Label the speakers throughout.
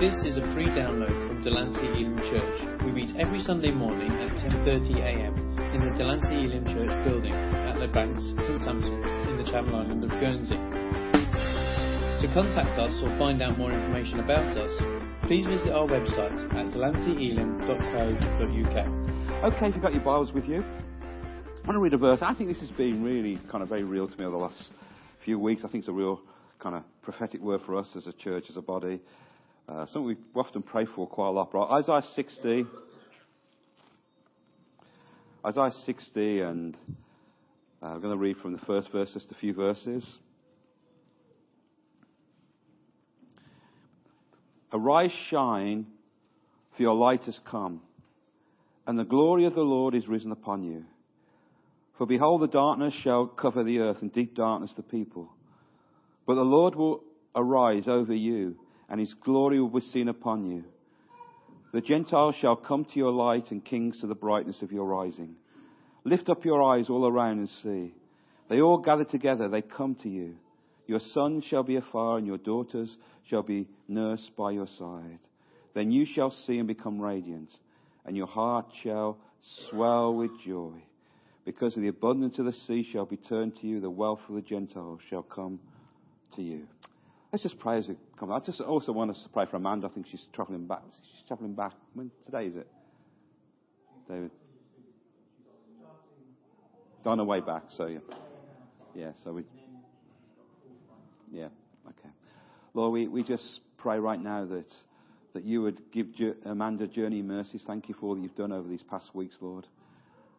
Speaker 1: This is a free download from Delancey Elim Church. We meet every Sunday morning at 10:30 a.m. in the Delancey Elim Church building at the Banks, St Sampson's, in the Channel Island of Guernsey. To contact us or find out more information about us, please visit our website at delanceyelim.co.uk.
Speaker 2: Okay, if you've got your Bibles with you, I want to read a verse. I think this has been really kind of very real to me over the last few weeks. I think it's a real kind of prophetic word for us as a church, as a body. Uh, something we often pray for quite a lot, right? Isaiah 60. Isaiah 60, and uh, I'm going to read from the first verse, just a few verses. Arise, shine, for your light has come, and the glory of the Lord is risen upon you. For behold, the darkness shall cover the earth, and deep darkness the people. But the Lord will arise over you and his glory will be seen upon you. The Gentiles shall come to your light, and kings to the brightness of your rising. Lift up your eyes all around and see. They all gather together, they come to you. Your sons shall be afar, and your daughters shall be nursed by your side. Then you shall see and become radiant, and your heart shall swell with joy. Because of the abundance of the sea shall be turned to you, the wealth of the Gentiles shall come to you. Let's just pray as we come. I just also want us to pray for Amanda. I think she's travelling back. She's travelling back. When today is it? David. On her way back. So yeah, yeah. So we. Yeah. Okay. Lord, we, we just pray right now that that you would give Amanda journey mercies. Thank you for all that you've done over these past weeks, Lord.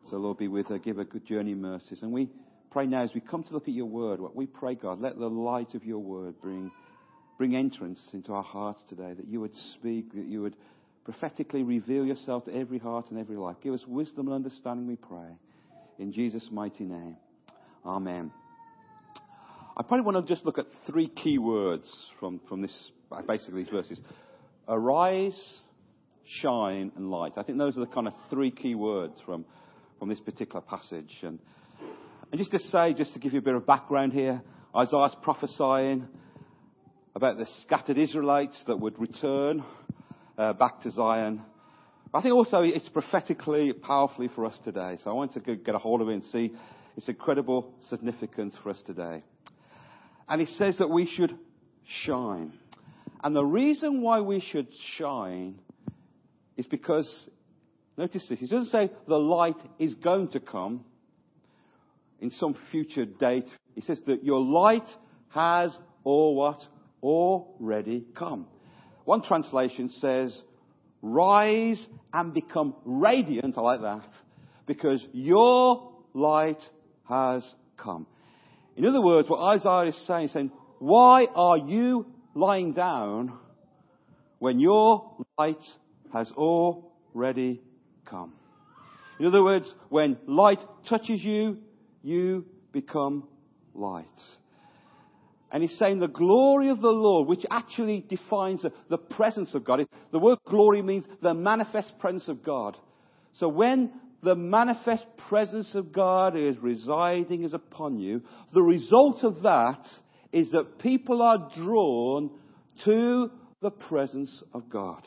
Speaker 2: So Lord, be with her. Give her good journey mercies. And we pray now as we come to look at your word. What we pray, God, let the light of your word bring bring entrance into our hearts today, that you would speak, that you would prophetically reveal yourself to every heart and every life. Give us wisdom and understanding, we pray. In Jesus' mighty name. Amen. I probably want to just look at three key words from, from this, basically these verses. Arise, shine, and light. I think those are the kind of three key words from, from this particular passage. And, and just to say, just to give you a bit of background here, Isaiah's prophesying about the scattered Israelites that would return uh, back to Zion. I think also it's prophetically, powerfully for us today. So I want to get a hold of it and see its incredible significance for us today. And he says that we should shine. And the reason why we should shine is because, notice this, he doesn't say the light is going to come in some future date. He says that your light has or what? Already come. One translation says, rise and become radiant. I like that. Because your light has come. In other words, what Isaiah is saying, is saying, why are you lying down when your light has already come? In other words, when light touches you, you become light. And he's saying the glory of the Lord, which actually defines the, the presence of God. The word glory means the manifest presence of God. So when the manifest presence of God is residing is upon you, the result of that is that people are drawn to the presence of God.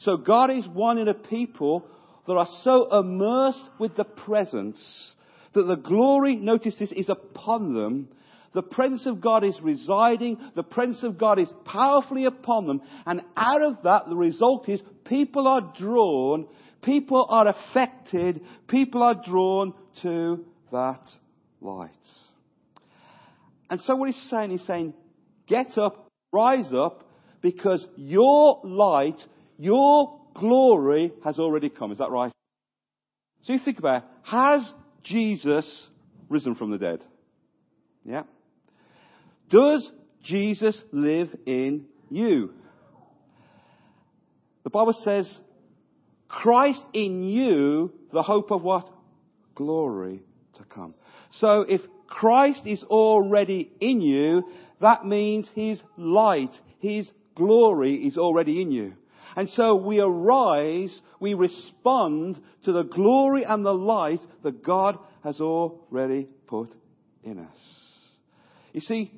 Speaker 2: So God is wanting a people that are so immersed with the presence that the glory, notice this, is upon them the presence of God is residing. The presence of God is powerfully upon them. And out of that, the result is people are drawn, people are affected, people are drawn to that light. And so what he's saying, he's saying, get up, rise up, because your light, your glory has already come. Is that right? So you think about it. Has Jesus risen from the dead? Yeah. Does Jesus live in you? The Bible says, Christ in you, the hope of what? Glory to come. So if Christ is already in you, that means His light, His glory is already in you. And so we arise, we respond to the glory and the light that God has already put in us. You see,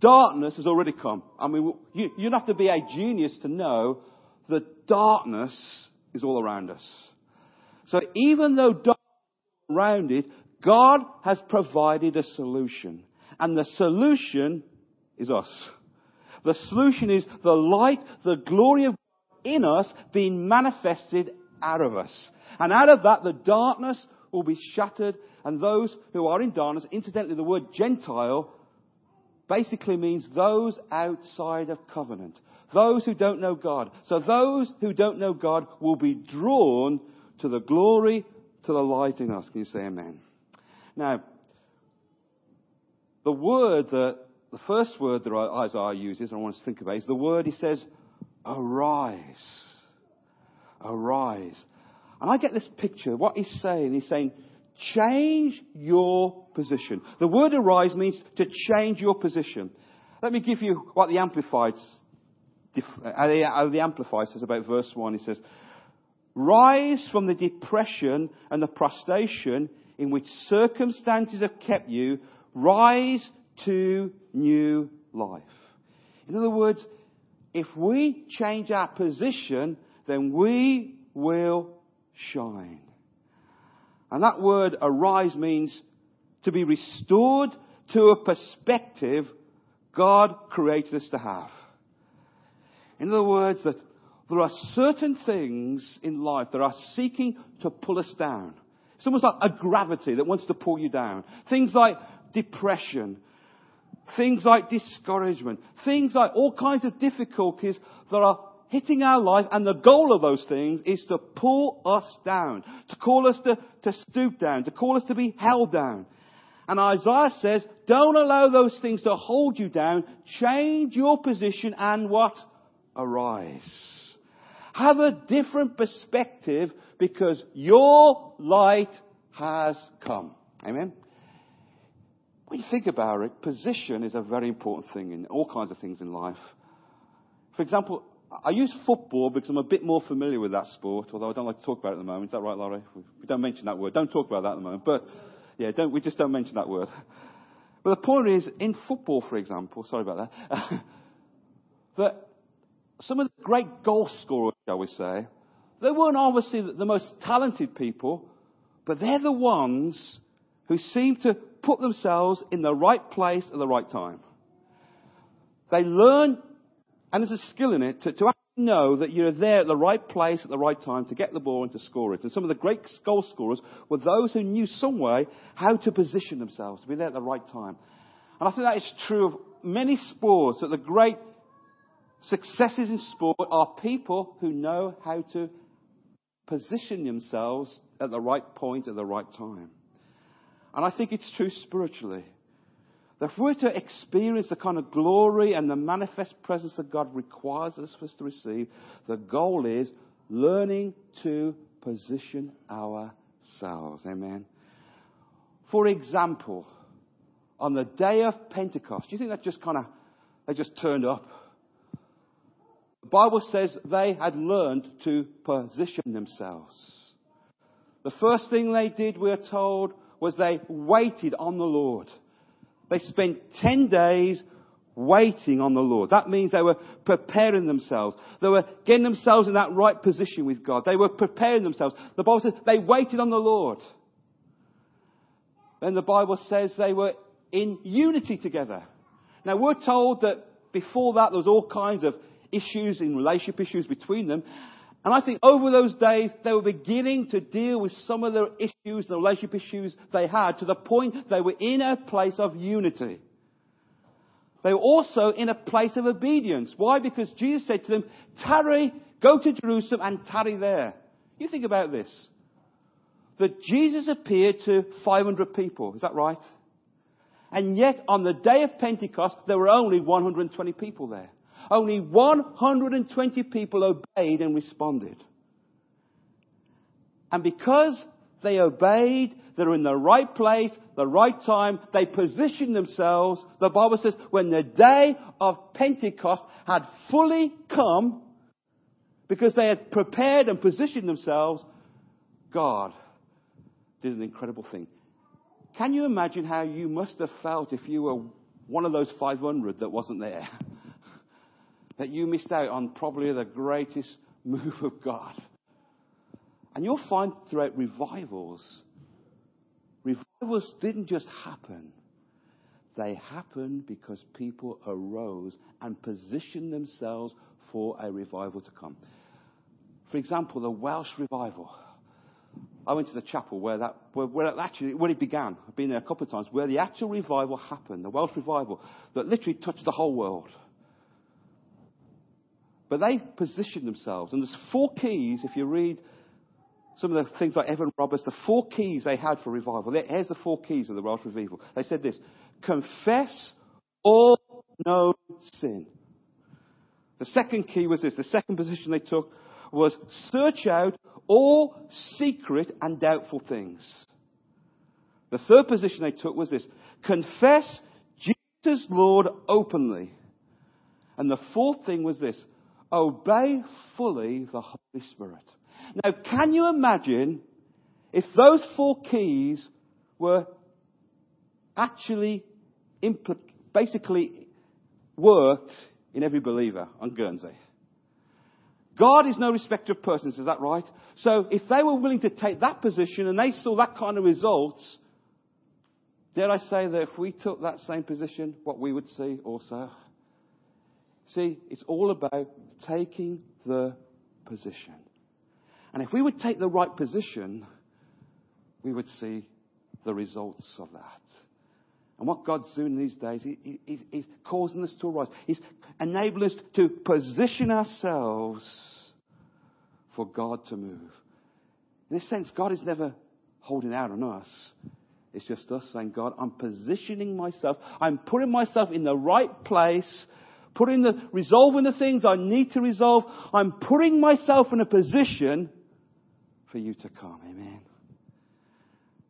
Speaker 2: darkness has already come. I mean, you, you don't have to be a genius to know that darkness is all around us. So even though darkness is around it, God has provided a solution. And the solution is us. The solution is the light, the glory of God in us being manifested out of us. And out of that, the darkness will be shattered, and those who are in darkness, incidentally, the word Gentile basically means those outside of covenant. Those who don't know God. So those who don't know God will be drawn to the glory, to the light in us. Can you say amen? Now, the word that, the first word that Isaiah uses, I want us to think about, is the word he says, arise. Arise. And I get this picture. What he's saying, he's saying, change your position. The word arise means to change your position. Let me give you what the Amplified, uh, the Amplified says about verse 1. It says, Rise from the depression and the prostration in which circumstances have kept you. Rise to new life. In other words, if we change our position, then we will shine. And that word arise means to be restored to a perspective God created us to have. In other words, that there are certain things in life that are seeking to pull us down. It's almost like a gravity that wants to pull you down. Things like depression, things like discouragement, things like all kinds of difficulties that are hitting our life, and the goal of those things is to pull us down, to call us to, to stoop down, to call us to be held down. And Isaiah says, don't allow those things to hold you down. Change your position and what? Arise. Have a different perspective because your light has come. Amen? When you think about it, position is a very important thing in all kinds of things in life. For example, I use football because I'm a bit more familiar with that sport, although I don't like to talk about it at the moment. Is that right, Laurie? We don't mention that word. Don't talk about that at the moment. But, yeah, don't, we just don't mention that word. But the point is, in football, for example, sorry about that, that some of the great goal scorers, shall we say, they weren't obviously the most talented people, but they're the ones who seem to put themselves in the right place at the right time. They learn and there's a skill in it to, to know that you're there at the right place at the right time to get the ball and to score it. And some of the great goal scorers were those who knew some way how to position themselves, to be there at the right time. And I think that is true of many sports, that the great successes in sport are people who know how to position themselves at the right point at the right time. And I think it's true spiritually. That if we're to experience the kind of glory and the manifest presence that God requires us for us to receive, the goal is learning to position ourselves. Amen. For example, on the day of Pentecost, do you think that just kind of, they just turned up? The Bible says they had learned to position themselves. The first thing they did, we're told, was they waited on the Lord. They spent 10 days waiting on the Lord. That means they were preparing themselves. They were getting themselves in that right position with God. They were preparing themselves. The Bible says they waited on the Lord. Then the Bible says they were in unity together. Now we're told that before that there was all kinds of issues in relationship issues between them. And I think over those days, they were beginning to deal with some of the issues, the relationship issues they had, to the point they were in a place of unity. They were also in a place of obedience. Why? Because Jesus said to them, tarry, go to Jerusalem and tarry there. You think about this. That Jesus appeared to 500 people. Is that right? And yet, on the day of Pentecost, there were only 120 people there. Only 120 people obeyed and responded. And because they obeyed, they're in the right place, the right time, they positioned themselves. The Bible says when the day of Pentecost had fully come, because they had prepared and positioned themselves, God did an incredible thing. Can you imagine how you must have felt if you were one of those 500 that wasn't there. That you missed out on probably the greatest move of God. And you'll find throughout revivals, revivals didn't just happen. They happened because people arose and positioned themselves for a revival to come. For example, the Welsh revival. I went to the chapel where that, where, where actually, where it began. I've been there a couple of times, where the actual revival happened, the Welsh revival, that literally touched the whole world. But they positioned themselves, and there's four keys, if you read some of the things like Evan Roberts, the four keys they had for revival. Here's the four keys of the Welsh revival. They said this, confess all known sin. The second key was this, the second position they took was search out all secret and doubtful things. The third position they took was this confess Jesus Lord openly. And the fourth thing was this obey fully the Holy Spirit. Now, can you imagine if those four keys were actually impl- basically worked in every believer on Guernsey? God is no respecter of persons, is that right? So if they were willing to take that position and they saw that kind of results, dare I say that if we took that same position, what we would see also? See, it's all about taking the position. And if we would take the right position, we would see the results of that. And what God's doing these days, he, he, causing us to arise. He's enabling us to position ourselves for God to move. In this sense, God is never holding out on us. It's just us saying, God, I'm positioning myself. I'm putting myself in the right place, putting the, resolving the things I need to resolve. I'm putting myself in a position for you to come. Amen.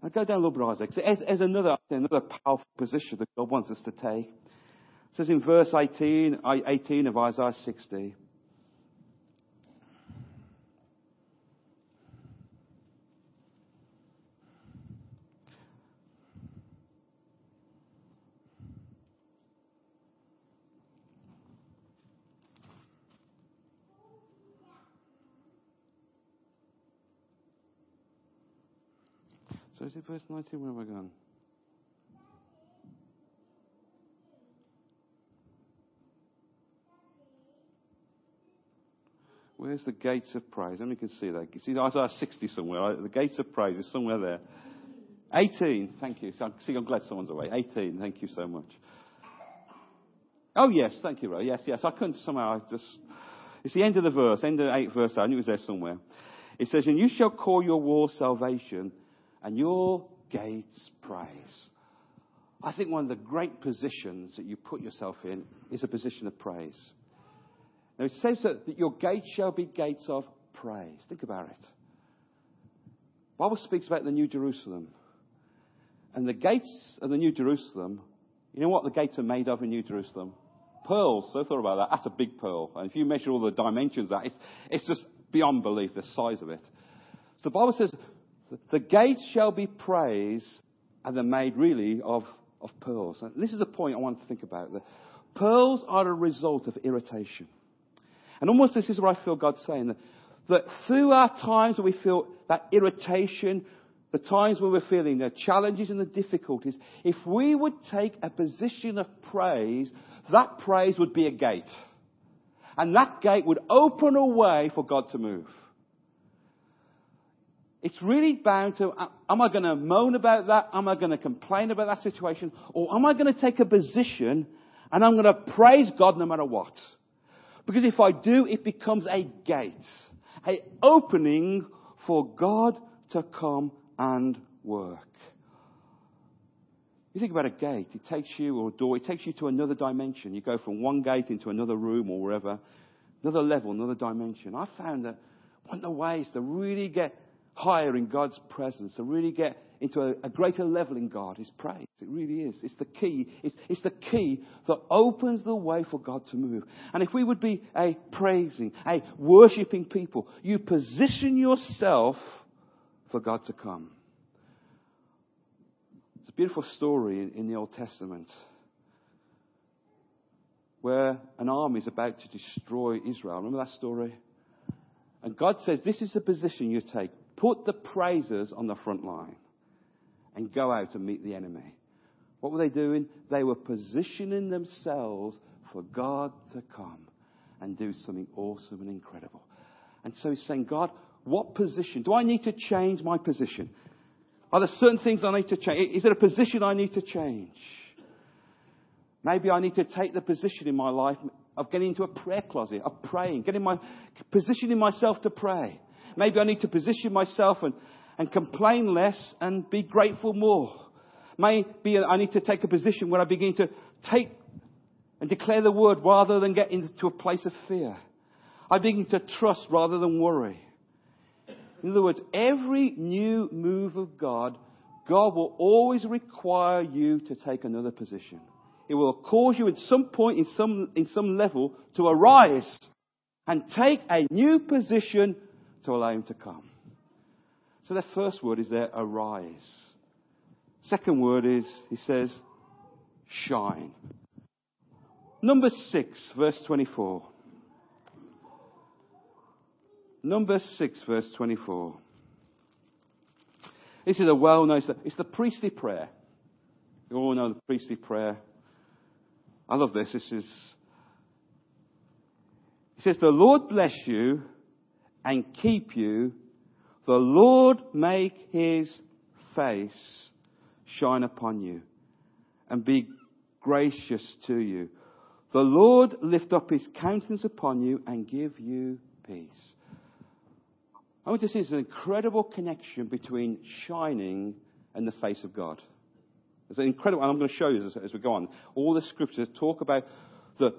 Speaker 2: Now go down a little bit, Isaac. So as, as another, another powerful position that God wants us to take. It says in verse 18, 18 of Isaiah 60. So is it verse 19? Where have I gone? Where's the gates of praise? Let me can see that. You see Isaiah 60 somewhere. The gates of praise is somewhere there. 18. Thank you. See, I'm glad someone's away. 18. Thank you so much. Oh, yes. Thank you, Ray. Yes, yes. I couldn't somehow I just. It's the end of the verse, end of the 8th verse. I knew it was there somewhere. It says, And you shall call your wall salvation and your gates praise. I think one of the great positions that you put yourself in is a position of praise. Now it says that, that your gates shall be gates of praise. Think about it. The Bible speaks about the New Jerusalem. And the gates of the New Jerusalem, you know what the gates are made of in New Jerusalem? Pearls. So thought about that. That's a big pearl. And if you measure all the dimensions of that, it's, it's just beyond belief, the size of it. So the Bible says the gates shall be praised, and they're made really of, of pearls. And this is the point I want to think about. The pearls are a result of irritation. And almost this is what I feel God saying that, that through our times when we feel that irritation, the times when we're feeling the challenges and the difficulties, if we would take a position of praise, that praise would be a gate. And that gate would open a way for God to move. It's really bound to, uh, am I going to moan about that? Am I going to complain about that situation? Or am I going to take a position and I'm going to praise God no matter what? Because if I do, it becomes a gate, a opening for God to come and work. You think about a gate, it takes you, or a door, it takes you to another dimension. You go from one gate into another room or wherever, another level, another dimension. I found that one of the ways to really get higher in God's presence, to really get into a, a, greater level in God is praise. It really is. It's the key. It's, it's the key that opens the way for God to move. And if we would be a praising, a worshipping people, you position yourself for God to come. It's a beautiful story in, in the Old Testament where an army is about to destroy Israel. Remember that story? And God says, This is the position you take. Put the praisers on the front line and go out and meet the enemy. What were they doing? They were positioning themselves for God to come and do something awesome and incredible. And so he's saying, God, what position? Do I need to change my position? Are there certain things I need to change? Is there a position I need to change? Maybe I need to take the position in my life of getting into a prayer closet, of praying, getting my, positioning myself to pray. Maybe I need to position myself and, and complain less and be grateful more. Maybe I need to take a position where I begin to take and declare the word rather than get into a place of fear. I begin to trust rather than worry. In other words, every new move of God, God will always require you to take another position. It will cause you at some point in some, in some level to arise and take a new position to allow Him to come. So the first word is there, arise. Second word is, he says, shine. Number 6, verse 24. Number 6, verse 24. This is a well known, it's the priestly prayer. You all know the priestly prayer. I love this. This is, it says, The Lord bless you and keep you. The Lord make his face shine upon you and be gracious to you. The Lord lift up his countenance upon you and give you peace. I want to see there's an incredible connection between shining and the face of God. It's incredible, and I'm going to show you as we go on. All the scriptures talk about the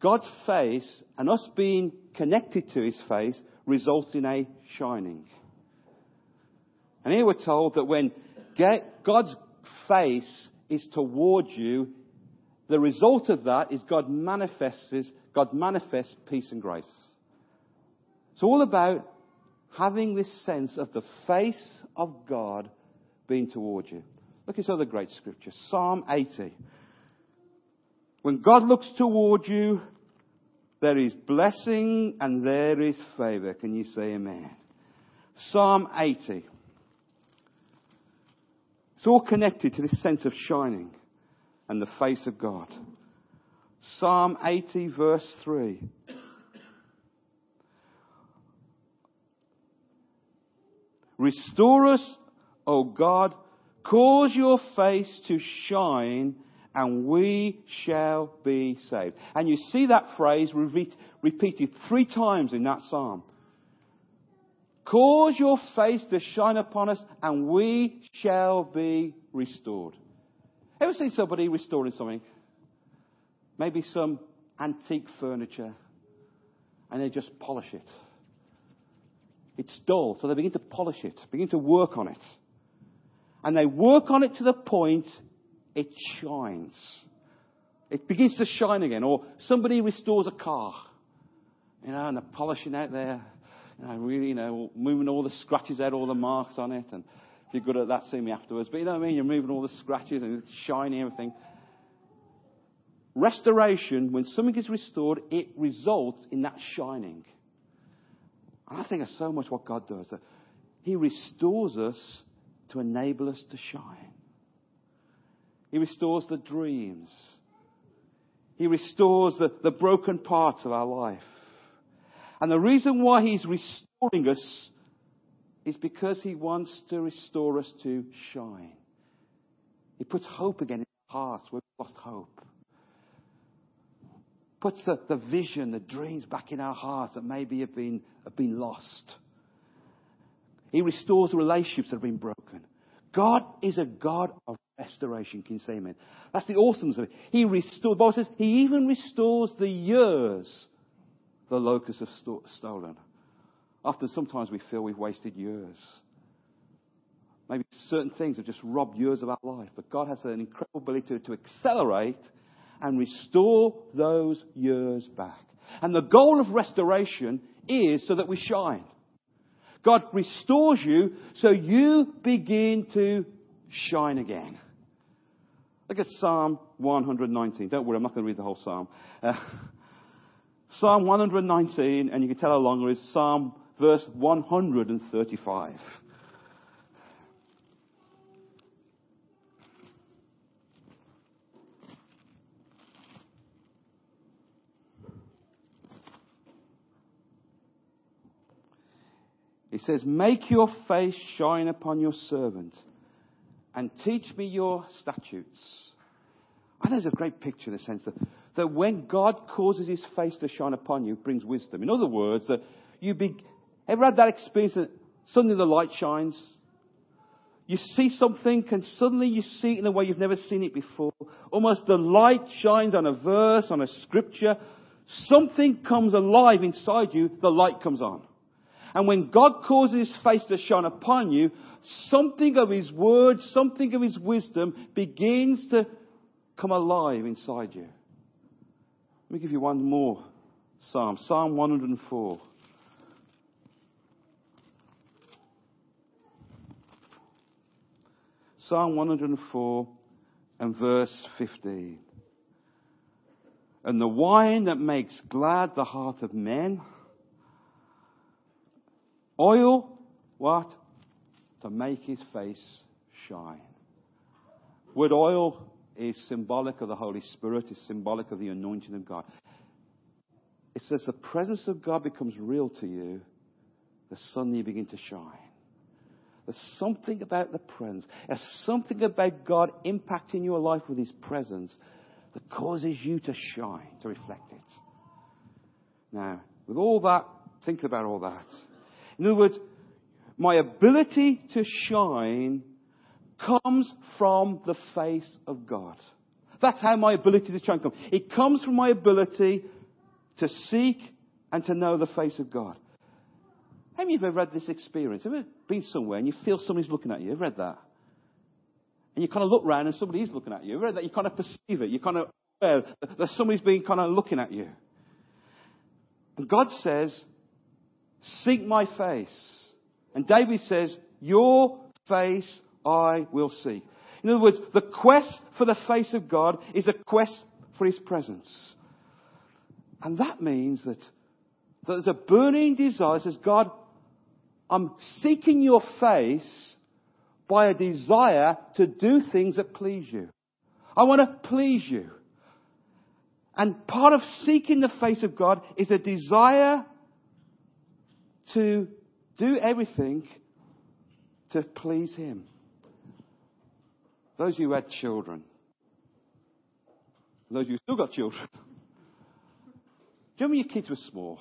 Speaker 2: God's face and us being connected to his face results in a shining. And here we're told that when God's face is towards you, the result of that is God manifests, God manifests peace and grace. It's all about having this sense of the face of God being towards you. Look at this other great scripture, Psalm 80. When God looks toward you, there is blessing and there is favor. Can you say amen? Psalm 80. It's all connected to this sense of shining and the face of God. Psalm 80, verse 3. Restore us, O God, cause your face to shine, and we shall be saved. And you see that phrase repeat, repeated three times in that psalm. Cause your face to shine upon us, and we shall be restored. Ever seen somebody restoring something? Maybe some antique furniture, and they just polish it. It's dull, so they begin to polish it, begin to work on it. And they work on it to the point it shines. It begins to shine again. Or somebody restores a car, you know, and they're polishing out there, you know, really, you know, moving all the scratches out, all the marks on it. And if you're good at that, see me afterwards. But you know what I mean? You're moving all the scratches and it's shiny everything. Restoration, when something is restored, it results in that shining. And I think that's so much what God does. He restores us to enable us to shine. He restores the dreams. He restores the, the broken parts of our life. And the reason why He's restoring us is because He wants to restore us to shine. He puts hope again in our hearts where we've lost hope. Puts the, the vision, the dreams back in our hearts that maybe have been, have been lost. He restores the relationships that have been broken. God is a God of restoration. Can you say amen? That's the awesomeness of it. He restores, Bible says, He even restores the years the locusts have sto- stolen. Often, sometimes we feel we've wasted years. Maybe certain things have just robbed years of our life. But God has an incredible ability to, to accelerate and restore those years back. And the goal of restoration is so that we shine. God restores you so you begin to shine again. Look at Psalm 119. Don't worry, I'm not going to read the whole Psalm. Uh, Psalm 119, and you can tell how long it is. Psalm verse 135. He says, Make your face shine upon your servant and teach me your statutes. I think it's a great picture in the sense that, that when God causes his face to shine upon you, it brings wisdom. In other words, that you be, ever had that experience that suddenly the light shines? You see something and suddenly you see it in a way you've never seen it before. Almost the light shines on a verse, on a scripture. Something comes alive inside you, the light comes on. And when God causes his face to shine upon you, something of his word, something of his wisdom begins to come alive inside you. Let me give you one more psalm. Psalm 104. Psalm 104 and verse 15. And the wine that makes glad the heart of men Oil, what? To make his face shine. Word oil is symbolic of the Holy Spirit, is symbolic of the anointing of God. It says the presence of God becomes real to you, the suddenly you begin to shine. There's something about the presence. There's something about God impacting your life with His presence that causes you to shine, to reflect it. Now, with all that, think about all that. In other words, my ability to shine comes from the face of God. That's how my ability to shine comes. It comes from my ability to seek and to know the face of God. How many of you have ever had this experience? Have you ever been somewhere and you feel somebody's looking at you? Have you read that? And you kind of look around and somebody is looking at you. Have you read that? You kind of perceive it. You kind of aware that somebody's been kind of looking at you. And God says, Seek my face. And David says, Your face I will seek. In other words, the quest for the face of God is a quest for his presence. And that means that, that there's a burning desire says, God, I'm seeking your face by a desire to do things that please you. I want to please you. And part of seeking the face of God is a desire to do everything to please Him. Those of you who had children, those of you who still got children, do you remember your kids were small?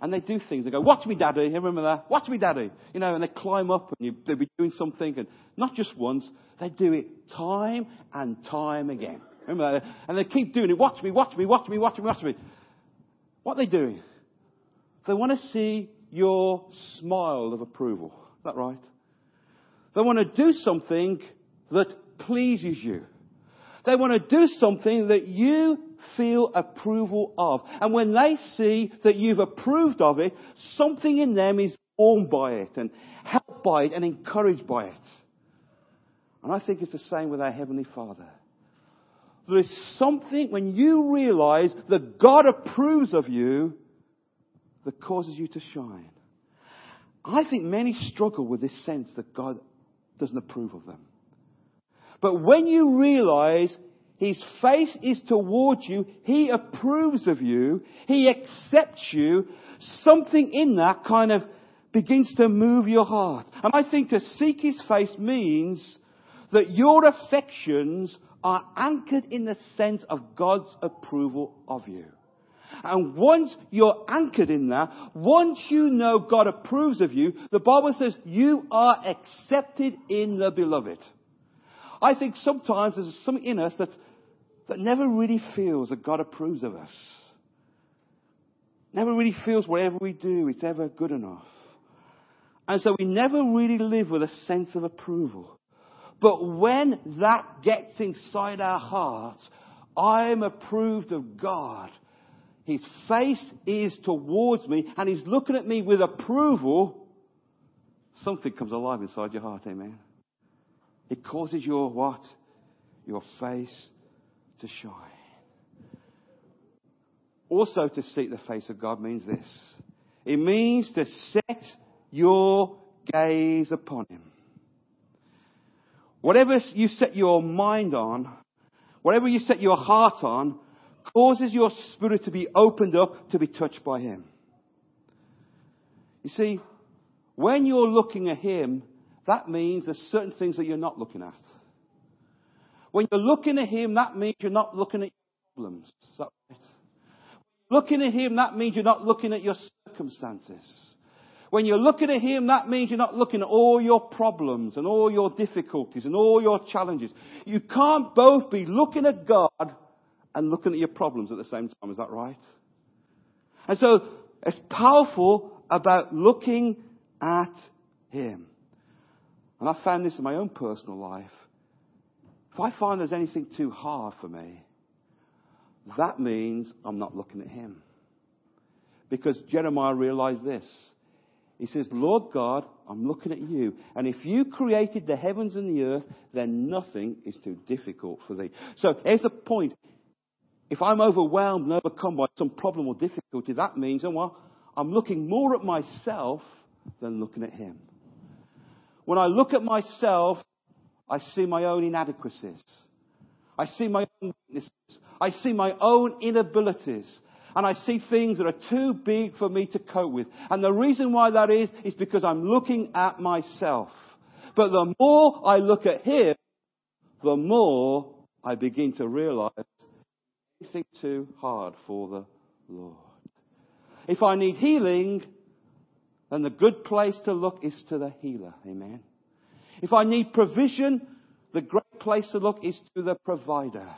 Speaker 2: And they do things. They go, watch me, daddy. You remember that? Watch me, daddy. You know, and they climb up and they'll be doing something and not just once, they do it time and time again. Remember that? And they keep doing it. Watch me, watch me, watch me, watch me, watch me. What are they doing? They want to see your smile of approval. Is that right? They want to do something that pleases you. They want to do something that you feel approval of. And when they see that you've approved of it, something in them is warmed by it and helped by it and encouraged by it. And I think it's the same with our Heavenly Father. There is something when you realize that God approves of you, that causes you to shine. I think many struggle with this sense that God doesn't approve of them. But when you realize his face is towards you, he approves of you, he accepts you, something in that kind of begins to move your heart. And I think to seek his face means that your affections are anchored in the sense of God's approval of you. And once you're anchored in that, once you know God approves of you, the Bible says you are accepted in the beloved. I think sometimes there's something in us that, that never really feels that God approves of us. Never really feels whatever we do, it's ever good enough. And so we never really live with a sense of approval. But when that gets inside our hearts, I'm approved of God. His face is towards me and he's looking at me with approval. Something comes alive inside your heart, amen. It causes your what? Your face to shine. Also, to seek the face of God means this. It means to set your gaze upon Him. Whatever you set your mind on, whatever you set your heart on, causes your spirit to be opened up to be touched by Him. You see, when you're looking at Him, that means there's certain things that you're not looking at. When you're looking at Him, that means you're not looking at your problems. Is that right? Looking at Him, that means you're not looking at your circumstances. When you're looking at Him, that means you're not looking at all your problems and all your difficulties and all your challenges. You can't both be looking at God and looking at your problems at the same time. Is that right? And so it's powerful about looking at Him. And I found this in my own personal life. If I find there's anything too hard for me, that means I'm not looking at Him. Because Jeremiah realized this. He says, Lord God, I'm looking at you. And if you created the heavens and the earth, then nothing is too difficult for thee. So here's the point. If I'm overwhelmed and overcome by some problem or difficulty, that means, oh, well, I'm looking more at myself than looking at Him. When I look at myself, I see my own inadequacies. I see my own weaknesses. I see my own inabilities. And I see things that are too big for me to cope with. And the reason why that is, is because I'm looking at myself. But the more I look at Him, the more I begin to realize anything too hard for the Lord. If I need healing, then the good place to look is to the healer. Amen. If I need provision, the great place to look is to the provider.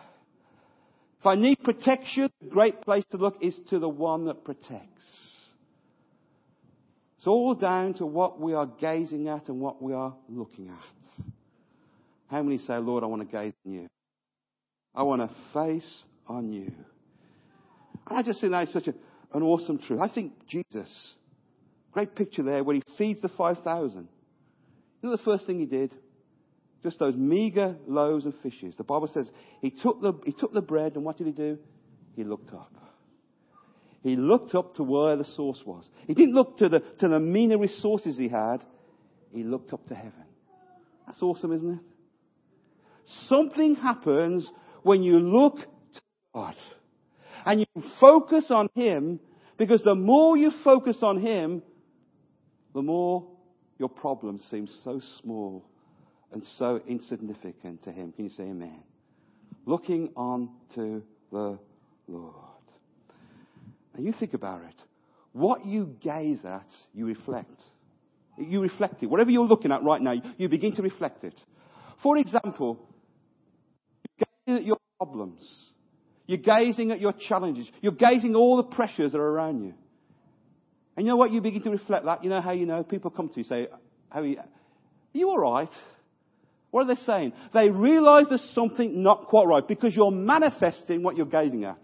Speaker 2: If I need protection, the great place to look is to the one that protects. It's all down to what we are gazing at and what we are looking at. How many say, Lord, I want to gaze on you? I want to face on you. And I just think that is such a, an awesome truth. I think Jesus, great picture there where he feeds the 5,000. You know the first thing he did? Just those meager loaves and fishes. The Bible says he took the, he took the bread and what did he do? He looked up. He looked up to where the source was. He didn't look to the, to the meaner resources he had. He looked up to heaven. That's awesome, isn't it? Something happens when you look God. And you focus on Him because the more you focus on Him, the more your problems seem so small and so insignificant to Him. Can you say amen? Looking on to the Lord. And you think about it. What you gaze at, you reflect. You reflect it. Whatever you're looking at right now, you begin to reflect it. For example, you're gazing at your problems. You're gazing at your challenges. You're gazing at all the pressures that are around you. And you know what? You begin to reflect that. You know how you know? People come to you say, how are you? Are you alright? What are they saying? They realize there's something not quite right because you're manifesting what you're gazing at.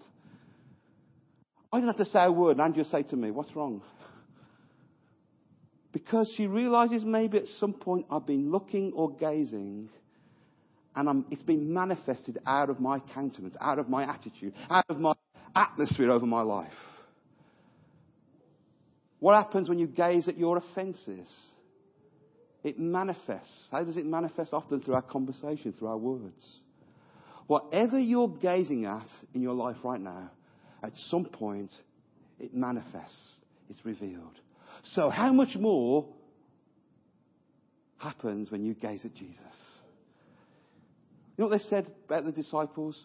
Speaker 2: I don't have to say a word, and Andrea say to me, What's wrong? Because she realizes maybe at some point I've been looking or gazing, and I'm, it's been manifested out of my countenance, out of my attitude, out of my atmosphere over my life. What happens when you gaze at your offences? It manifests. How does it manifest? Often through our conversation, through our words. Whatever you're gazing at in your life right now, at some point, it manifests. It's revealed. So how much more happens when you gaze at Jesus? You know what they said about the disciples?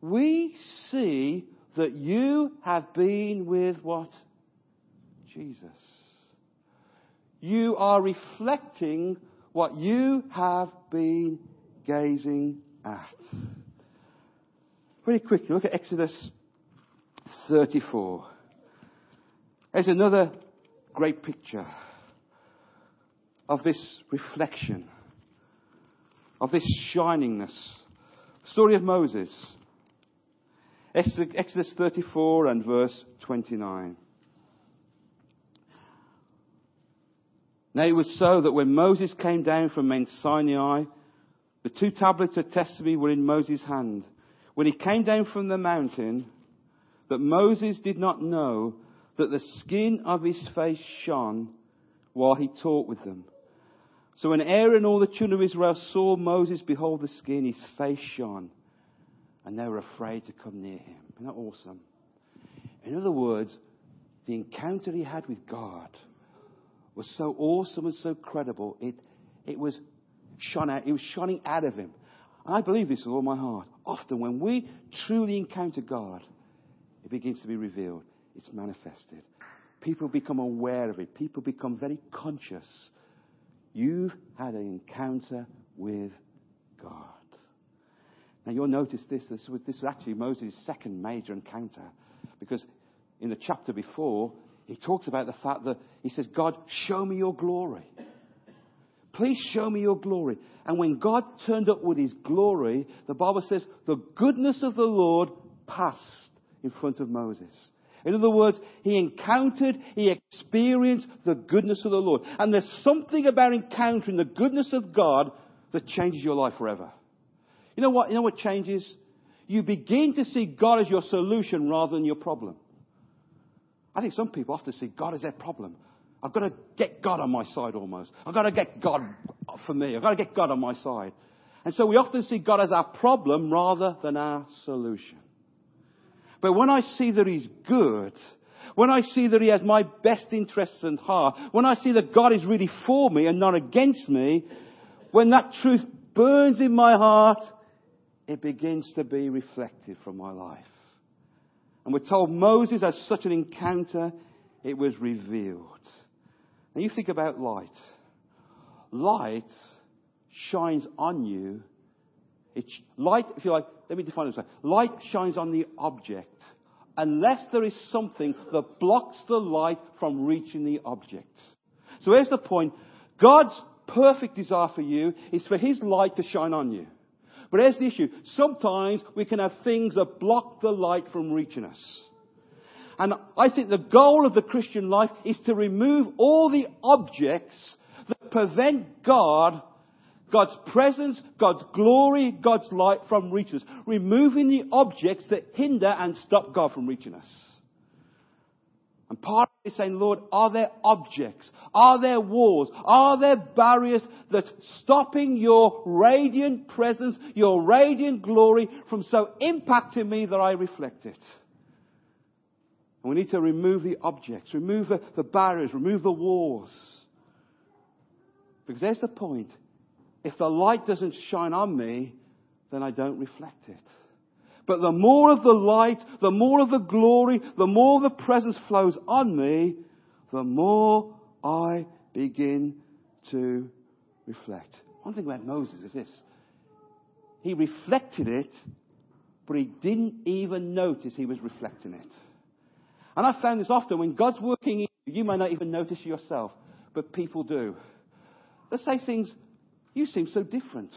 Speaker 2: We see that you have been with what? Jesus. You are reflecting what you have been gazing at. Very quickly, look at Exodus 34. There's another great picture of this reflection, of this shiningness. Story of Moses. Exodus 34 and verse 29. Now it was so that when Moses came down from Mount Sinai The two tablets of testimony were in Moses' hand. When he came down from the mountain, that Moses did not know that the skin of his face shone while he talked with them. So when Aaron and all the children of Israel saw Moses behold the skin, his face shone, and they were afraid to come near him. Isn't that awesome? In other words, the encounter he had with God was so awesome and so credible, it, it was shone out, it was shining out of him. And I believe this with all my heart. Often when we truly encounter God, it begins to be revealed. It's manifested. People become aware of it. People become very conscious. You've had an encounter with God. Now you'll notice this. This was, this was actually Moses' second major encounter. Because in the chapter before, he talks about the fact that he says, God, show me your glory. Please show me your glory. And when God turned up with his glory, the Bible says, the goodness of the Lord passed in front of Moses. In other words, he encountered, he experienced the goodness of the Lord. And there's something about encountering the goodness of God that changes your life forever. You know what? You know what changes? You begin to see God as your solution rather than your problem. I think some people often see God as their problem. I've got to get God on my side almost. I've got to get God for me. I've got to get God on my side. And so we often see God as our problem rather than our solution. But when I see that He's good, when I see that He has my best interests in heart, when I see that God is really for me and not against me, when that truth burns in my heart, it begins to be reflected from my life. And we're told Moses has such an encounter, it was revealed. Now you think about light. Light shines on you. It's light, if you like, let me define it this way. Light shines on the object unless there is something that blocks the light from reaching the object. So here's the point. God's perfect desire for you is for His light to shine on you. But here's the issue. Sometimes we can have things that block the light from reaching us. And I think the goal of the Christian life is to remove all the objects that prevent God, God's presence, God's glory, God's light from reaching us. Removing the objects that hinder and stop God from reaching us. And part of it is saying, Lord, are there objects? Are there walls? Are there barriers that's stopping your radiant presence, your radiant glory from so impacting me that I reflect it? And we need to remove the objects, remove the, the barriers, remove the walls. Because there's the point. If the light doesn't shine on me, then I don't reflect it. But the more of the light, the more of the glory, the more the presence flows on me, the more I begin to reflect. One thing about Moses is this. He reflected it, but he didn't even notice he was reflecting it. And I've found this often when God's working in you, you may not even notice yourself, but people do. They say things, you seem so different.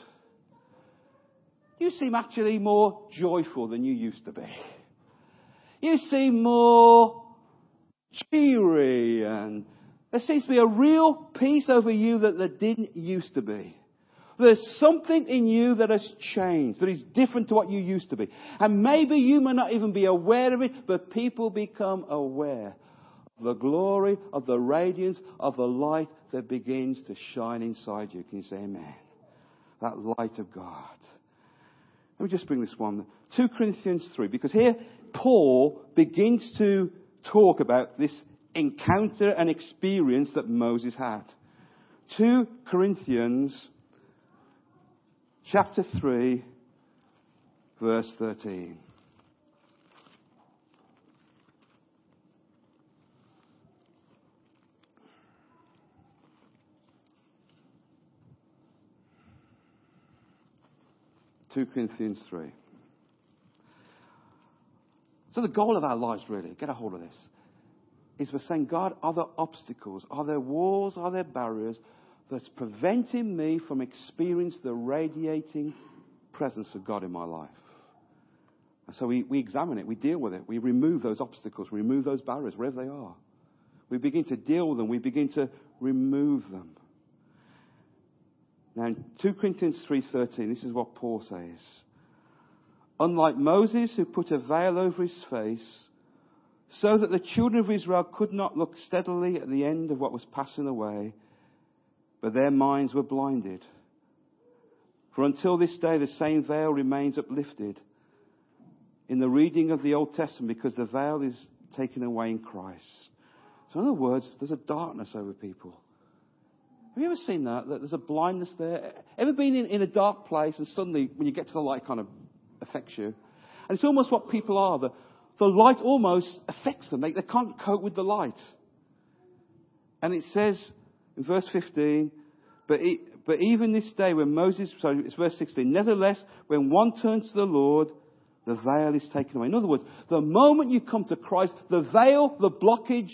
Speaker 2: You seem actually more joyful than you used to be. You seem more cheery and there seems to be a real peace over you that there didn't used to be. There's something in you that has changed, that is different to what you used to be. And maybe you may not even be aware of it, but people become aware of the glory, of the radiance, of the light that begins to shine inside you. Can you say amen? That light of God. Let me just bring this one. 2 Corinthians 3, because here Paul begins to talk about this encounter and experience that Moses had. 2 Corinthians chapter 3, verse 13. Two Corinthians three. So the goal of our lives really, get a hold of this, is we're saying, God, are there obstacles? Are there walls? Are there barriers that's preventing me from experiencing the radiating presence of God in my life? And so we, we examine it, we deal with it, we remove those obstacles, we remove those barriers, wherever they are. We begin to deal with them, we begin to remove them. Now, in 2 Corinthians 3.13, this is what Paul says. Unlike Moses, who put a veil over his face, so that the children of Israel could not look steadily at the end of what was passing away, but their minds were blinded. For until this day, the same veil remains uplifted in the reading of the Old Testament because the veil is taken away in Christ. So, in other words, there's a darkness over people. Have you ever seen that? That there's a blindness there? Ever been in, in a dark place and suddenly, when you get to the light, kind of affects you? And it's almost what people are. The, the light almost affects them. They, they can't cope with the light. And it says in verse 15, but, but even this day when Moses, sorry, it's verse 16, nevertheless, when one turns to the Lord, the veil is taken away. In other words, the moment you come to Christ, the veil, the blockage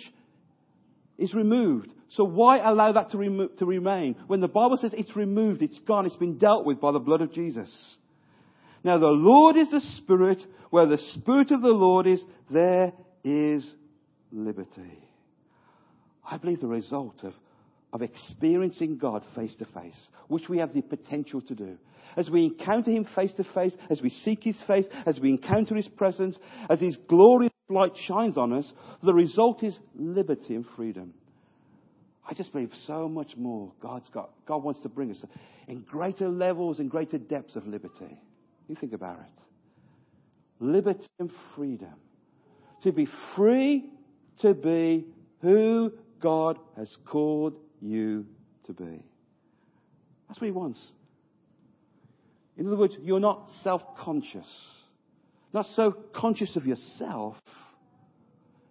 Speaker 2: is removed. So why allow that to, remo- to remain? When the Bible says it's removed, it's gone, it's been dealt with by the blood of Jesus. Now the Lord is the Spirit. Where the Spirit of the Lord is, there is liberty. I believe the result of, of experiencing God face to face, which we have the potential to do. As we encounter Him face to face, as we seek His face, as we encounter His presence, as His glorious light shines on us, the result is liberty and freedom. I just believe so much more God's got. God wants to bring us in greater levels and greater depths of liberty. You think about it. Liberty and freedom. To be free to be who God has called you to be. That's what He wants. In other words, you're not self conscious, not so conscious of yourself.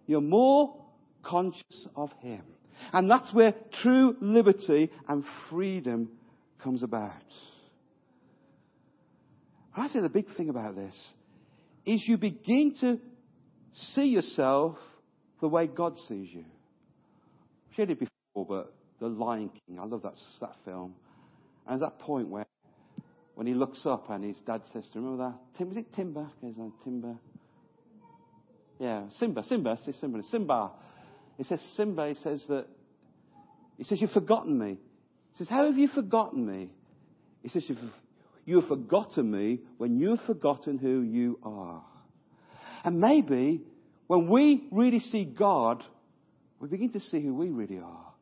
Speaker 2: You're more conscious of Him. And that's where true liberty and freedom comes about. And I think the big thing about this is you begin to see yourself the way God sees you. I've shared it before, but The Lion King, I love that, that film. And there's that point where when he looks up and his dad says to him, remember that? Tim, was it Timber? Okay, Timber. Yeah, Simba, Simba, say Simba, Simba. He says, Simba, he says that, he says, you've forgotten me. He says, how have you forgotten me? He says, you've, you have forgotten me when you have forgotten who you are. And maybe when we really see God, we begin to see who we really are.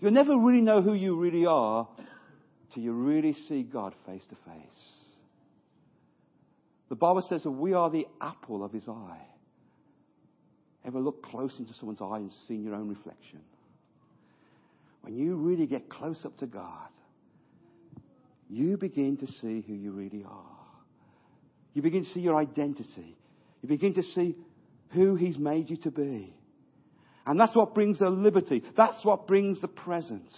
Speaker 2: You'll never really know who you really are till you really see God face to face. The Bible says that we are the apple of his eye. Ever look close into someone's eye and see your own reflection? When you really get close up to God, you begin to see who you really are. You begin to see your identity. You begin to see who He's made you to be. And that's what brings the liberty. That's what brings the presence.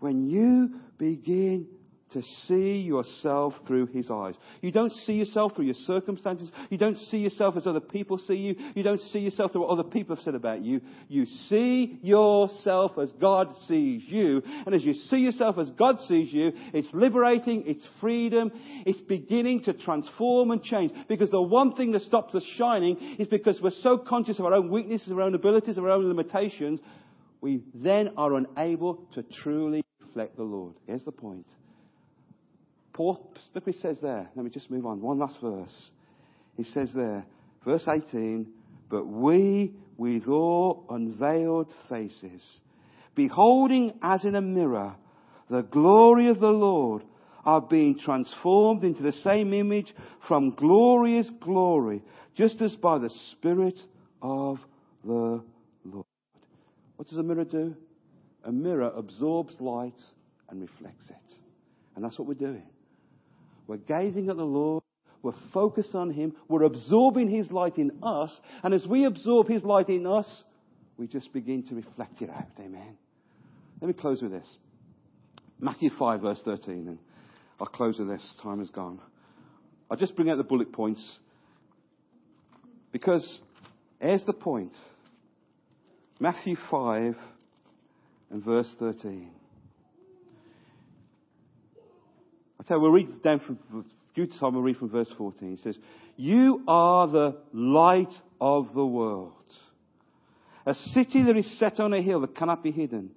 Speaker 2: When you begin to see yourself through his eyes. You don't see yourself through your circumstances. You don't see yourself as other people see you. You don't see yourself through what other people have said about you. You see yourself as God sees you. And as you see yourself as God sees you, it's liberating, it's freedom, it's beginning to transform and change. Because the one thing that stops us shining is because we're so conscious of our own weaknesses, our own abilities, our own limitations, we then are unable to truly reflect the Lord. Here's the point. Paul he says there, let me just move on, one last verse. He says there, verse 18, but we with all unveiled faces, beholding as in a mirror the glory of the Lord, are being transformed into the same image from glorious glory, just as by the Spirit of the Lord. What does a mirror do? A mirror absorbs light and reflects it. And that's what we're doing. We're gazing at the Lord. We're focused on Him. We're absorbing His light in us. And as we absorb His light in us, we just begin to reflect it out. Amen. Let me close with this. Matthew 5, verse 13. And I'll close with this. Time is gone. I'll just bring out the bullet points. Because here's the point Matthew 5 and verse 13. Tell we'll read down from, time, we'll read from verse 14. It says, You are the light of the world. A city that is set on a hill that cannot be hidden.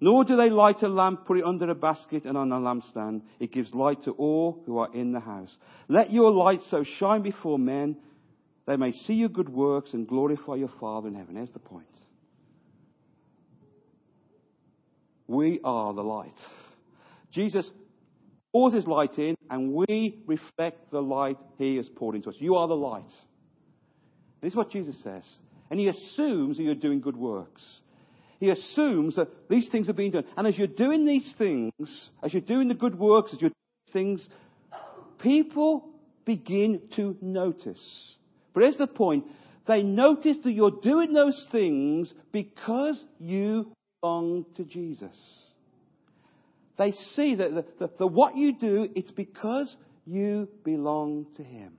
Speaker 2: Nor do they light a lamp, put it under a basket and on a lampstand. It gives light to all who are in the house. Let your light so shine before men, they may see your good works and glorify your Father in heaven. Here's the point. We are the light. Jesus pours his light in, and we reflect the light he has poured into us. You are the light. This is what Jesus says. And he assumes that you're doing good works. He assumes that these things are being done. And as you're doing these things, as you're doing the good works, as you're doing these things, people begin to notice. But here's the point. They notice that you're doing those things because you belong to Jesus. They see that the, the, the, what you do, it's because you belong to Him.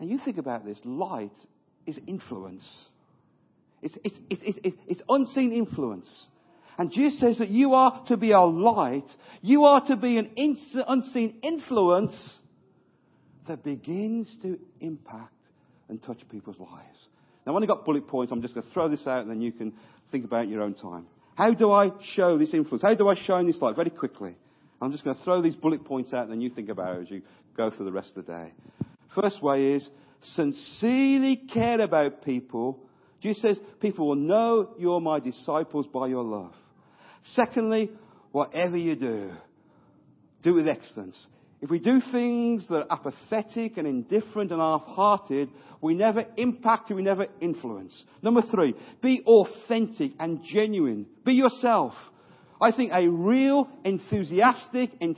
Speaker 2: Now you think about this light is influence. It's, it's, it's, it's, it's unseen influence. And Jesus says that you are to be a light. You are to be an unseen influence that begins to impact and touch people's lives. Now, I've only got bullet points. I'm just going to throw this out and then you can think about your own time. How do I show this influence? How do I shine this light? Very quickly. I'm just going to throw these bullet points out and then you think about it as you go through the rest of the day. First way is sincerely care about people Jesus says, People will know you're my disciples by your love. Secondly, whatever you do, do with excellence. If we do things that are apathetic and indifferent and half-hearted, we never impact, we never influence. Number three, be authentic and genuine. Be yourself. I think a real, enthusiastic, and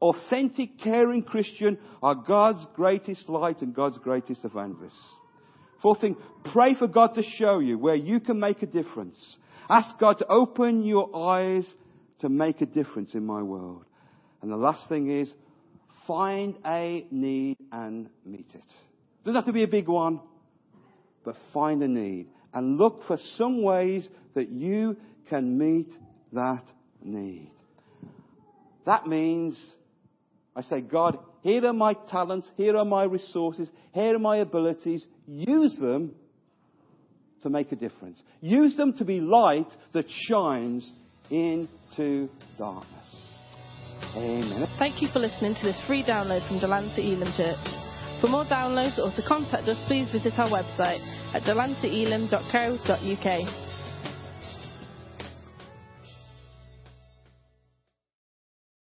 Speaker 2: authentic, caring Christian are God's greatest light and God's greatest evangelists. Fourth thing, pray for God to show you where you can make a difference. Ask God to open your eyes to make a difference in my world. And the last thing is, find a need and meet it. Doesn't have to be a big one, but find a need and look for some ways that you can meet that need. That means I say, God, here are my talents, here are my resources, here are my abilities. Use them to make a difference. Use them to be light that shines into darkness. Amen.
Speaker 3: Thank you for listening to this free download from Delancey Elim Church. For more downloads or to contact us, please visit our website at delanceyelim.co.uk.